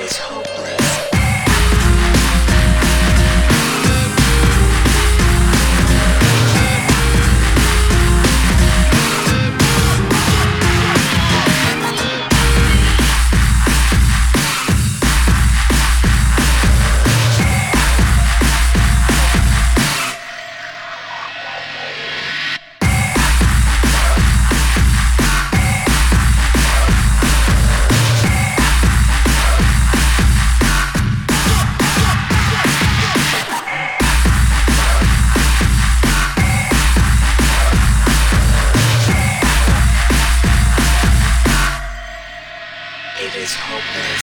is hope.